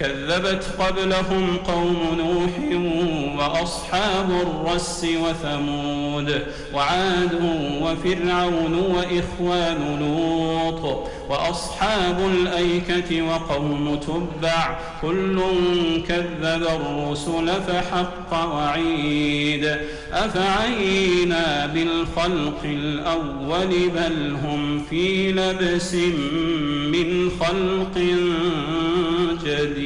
كذبت قبلهم قوم نوح وأصحاب الرس وثمود وعاد وفرعون وإخوان لوط وأصحاب الأيكة وقوم تبع كل كذب الرسل فحق وعيد أفعينا بالخلق الأول بل هم في لبس من خلق جديد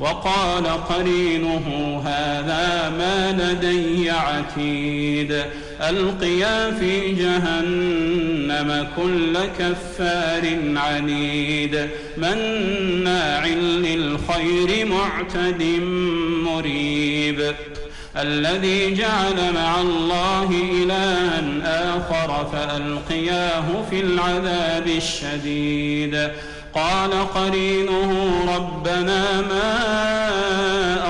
وقال قرينه هذا ما لدي عتيد. ألقيا في جهنم كل كفار عنيد. مناع للخير معتد مريب. الذي جعل مع الله إلها آخر فألقياه في العذاب الشديد. قال قرينه ربنا ما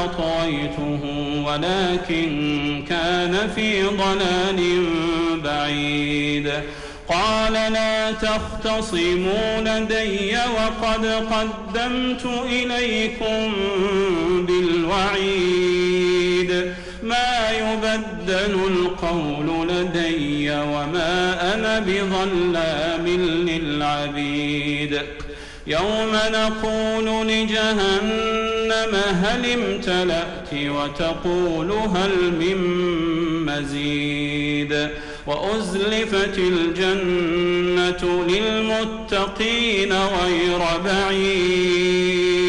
أطويته ولكن كان في ضلال بعيد. قال لا تختصموا لدي وقد قدمت إليكم بالوعيد. ما يبدل القول لدي وما أنا بظلام للعبيد. يوم نقول لجهنم هل امتلأت وتقول هل من مزيد وأزلفت الجنة للمتقين غير بعيد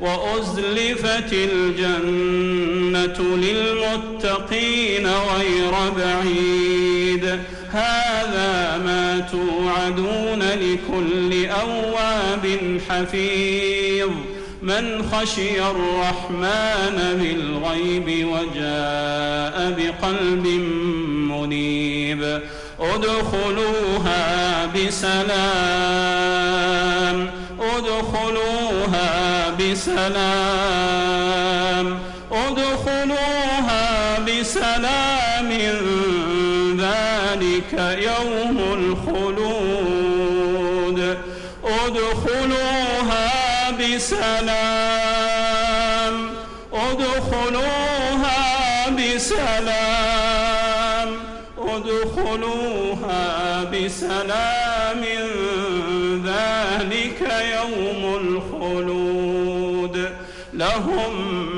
وأزلفت الجنة للمتقين غير بعيد هذا ما توعدون لكل أواب حفيظ. من خشي الرحمن بالغيب وجاء بقلب منيب. ادخلوها بسلام ادخلوها بسلام. يوم الخلود. ادخلوها بسلام. ادخلوها بسلام. ادخلوها بسلام. ذلك يوم الخلود. لهم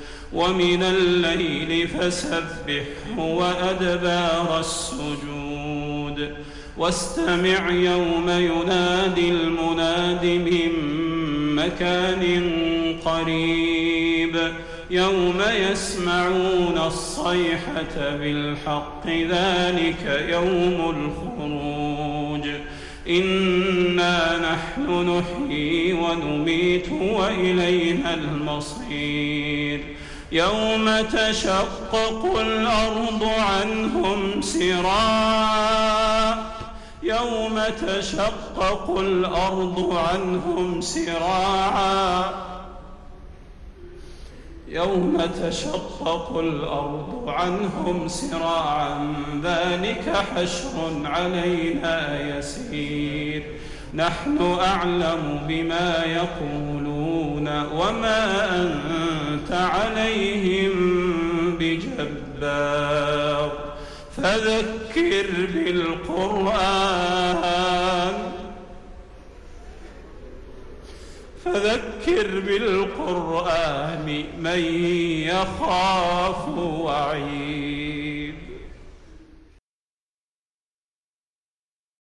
ومن الليل فسبحه وأدبار السجود. واستمع يوم ينادي المناد من مكان قريب. يوم يسمعون الصيحة بالحق ذلك يوم الخروج. إنا نحن نحيي ونميت وإلينا المصير. يوم تشقق الأرض عنهم سراعا يوم تشقق الأرض عنهم سراعا يوم تشقق الأرض عنهم سراعا ذلك حشر علينا يسير. نحن أعلم بما يقولون. وما أنت عليهم بجبار. فذكر بالقرآن فذكر بالقرآن من يخاف وعيد.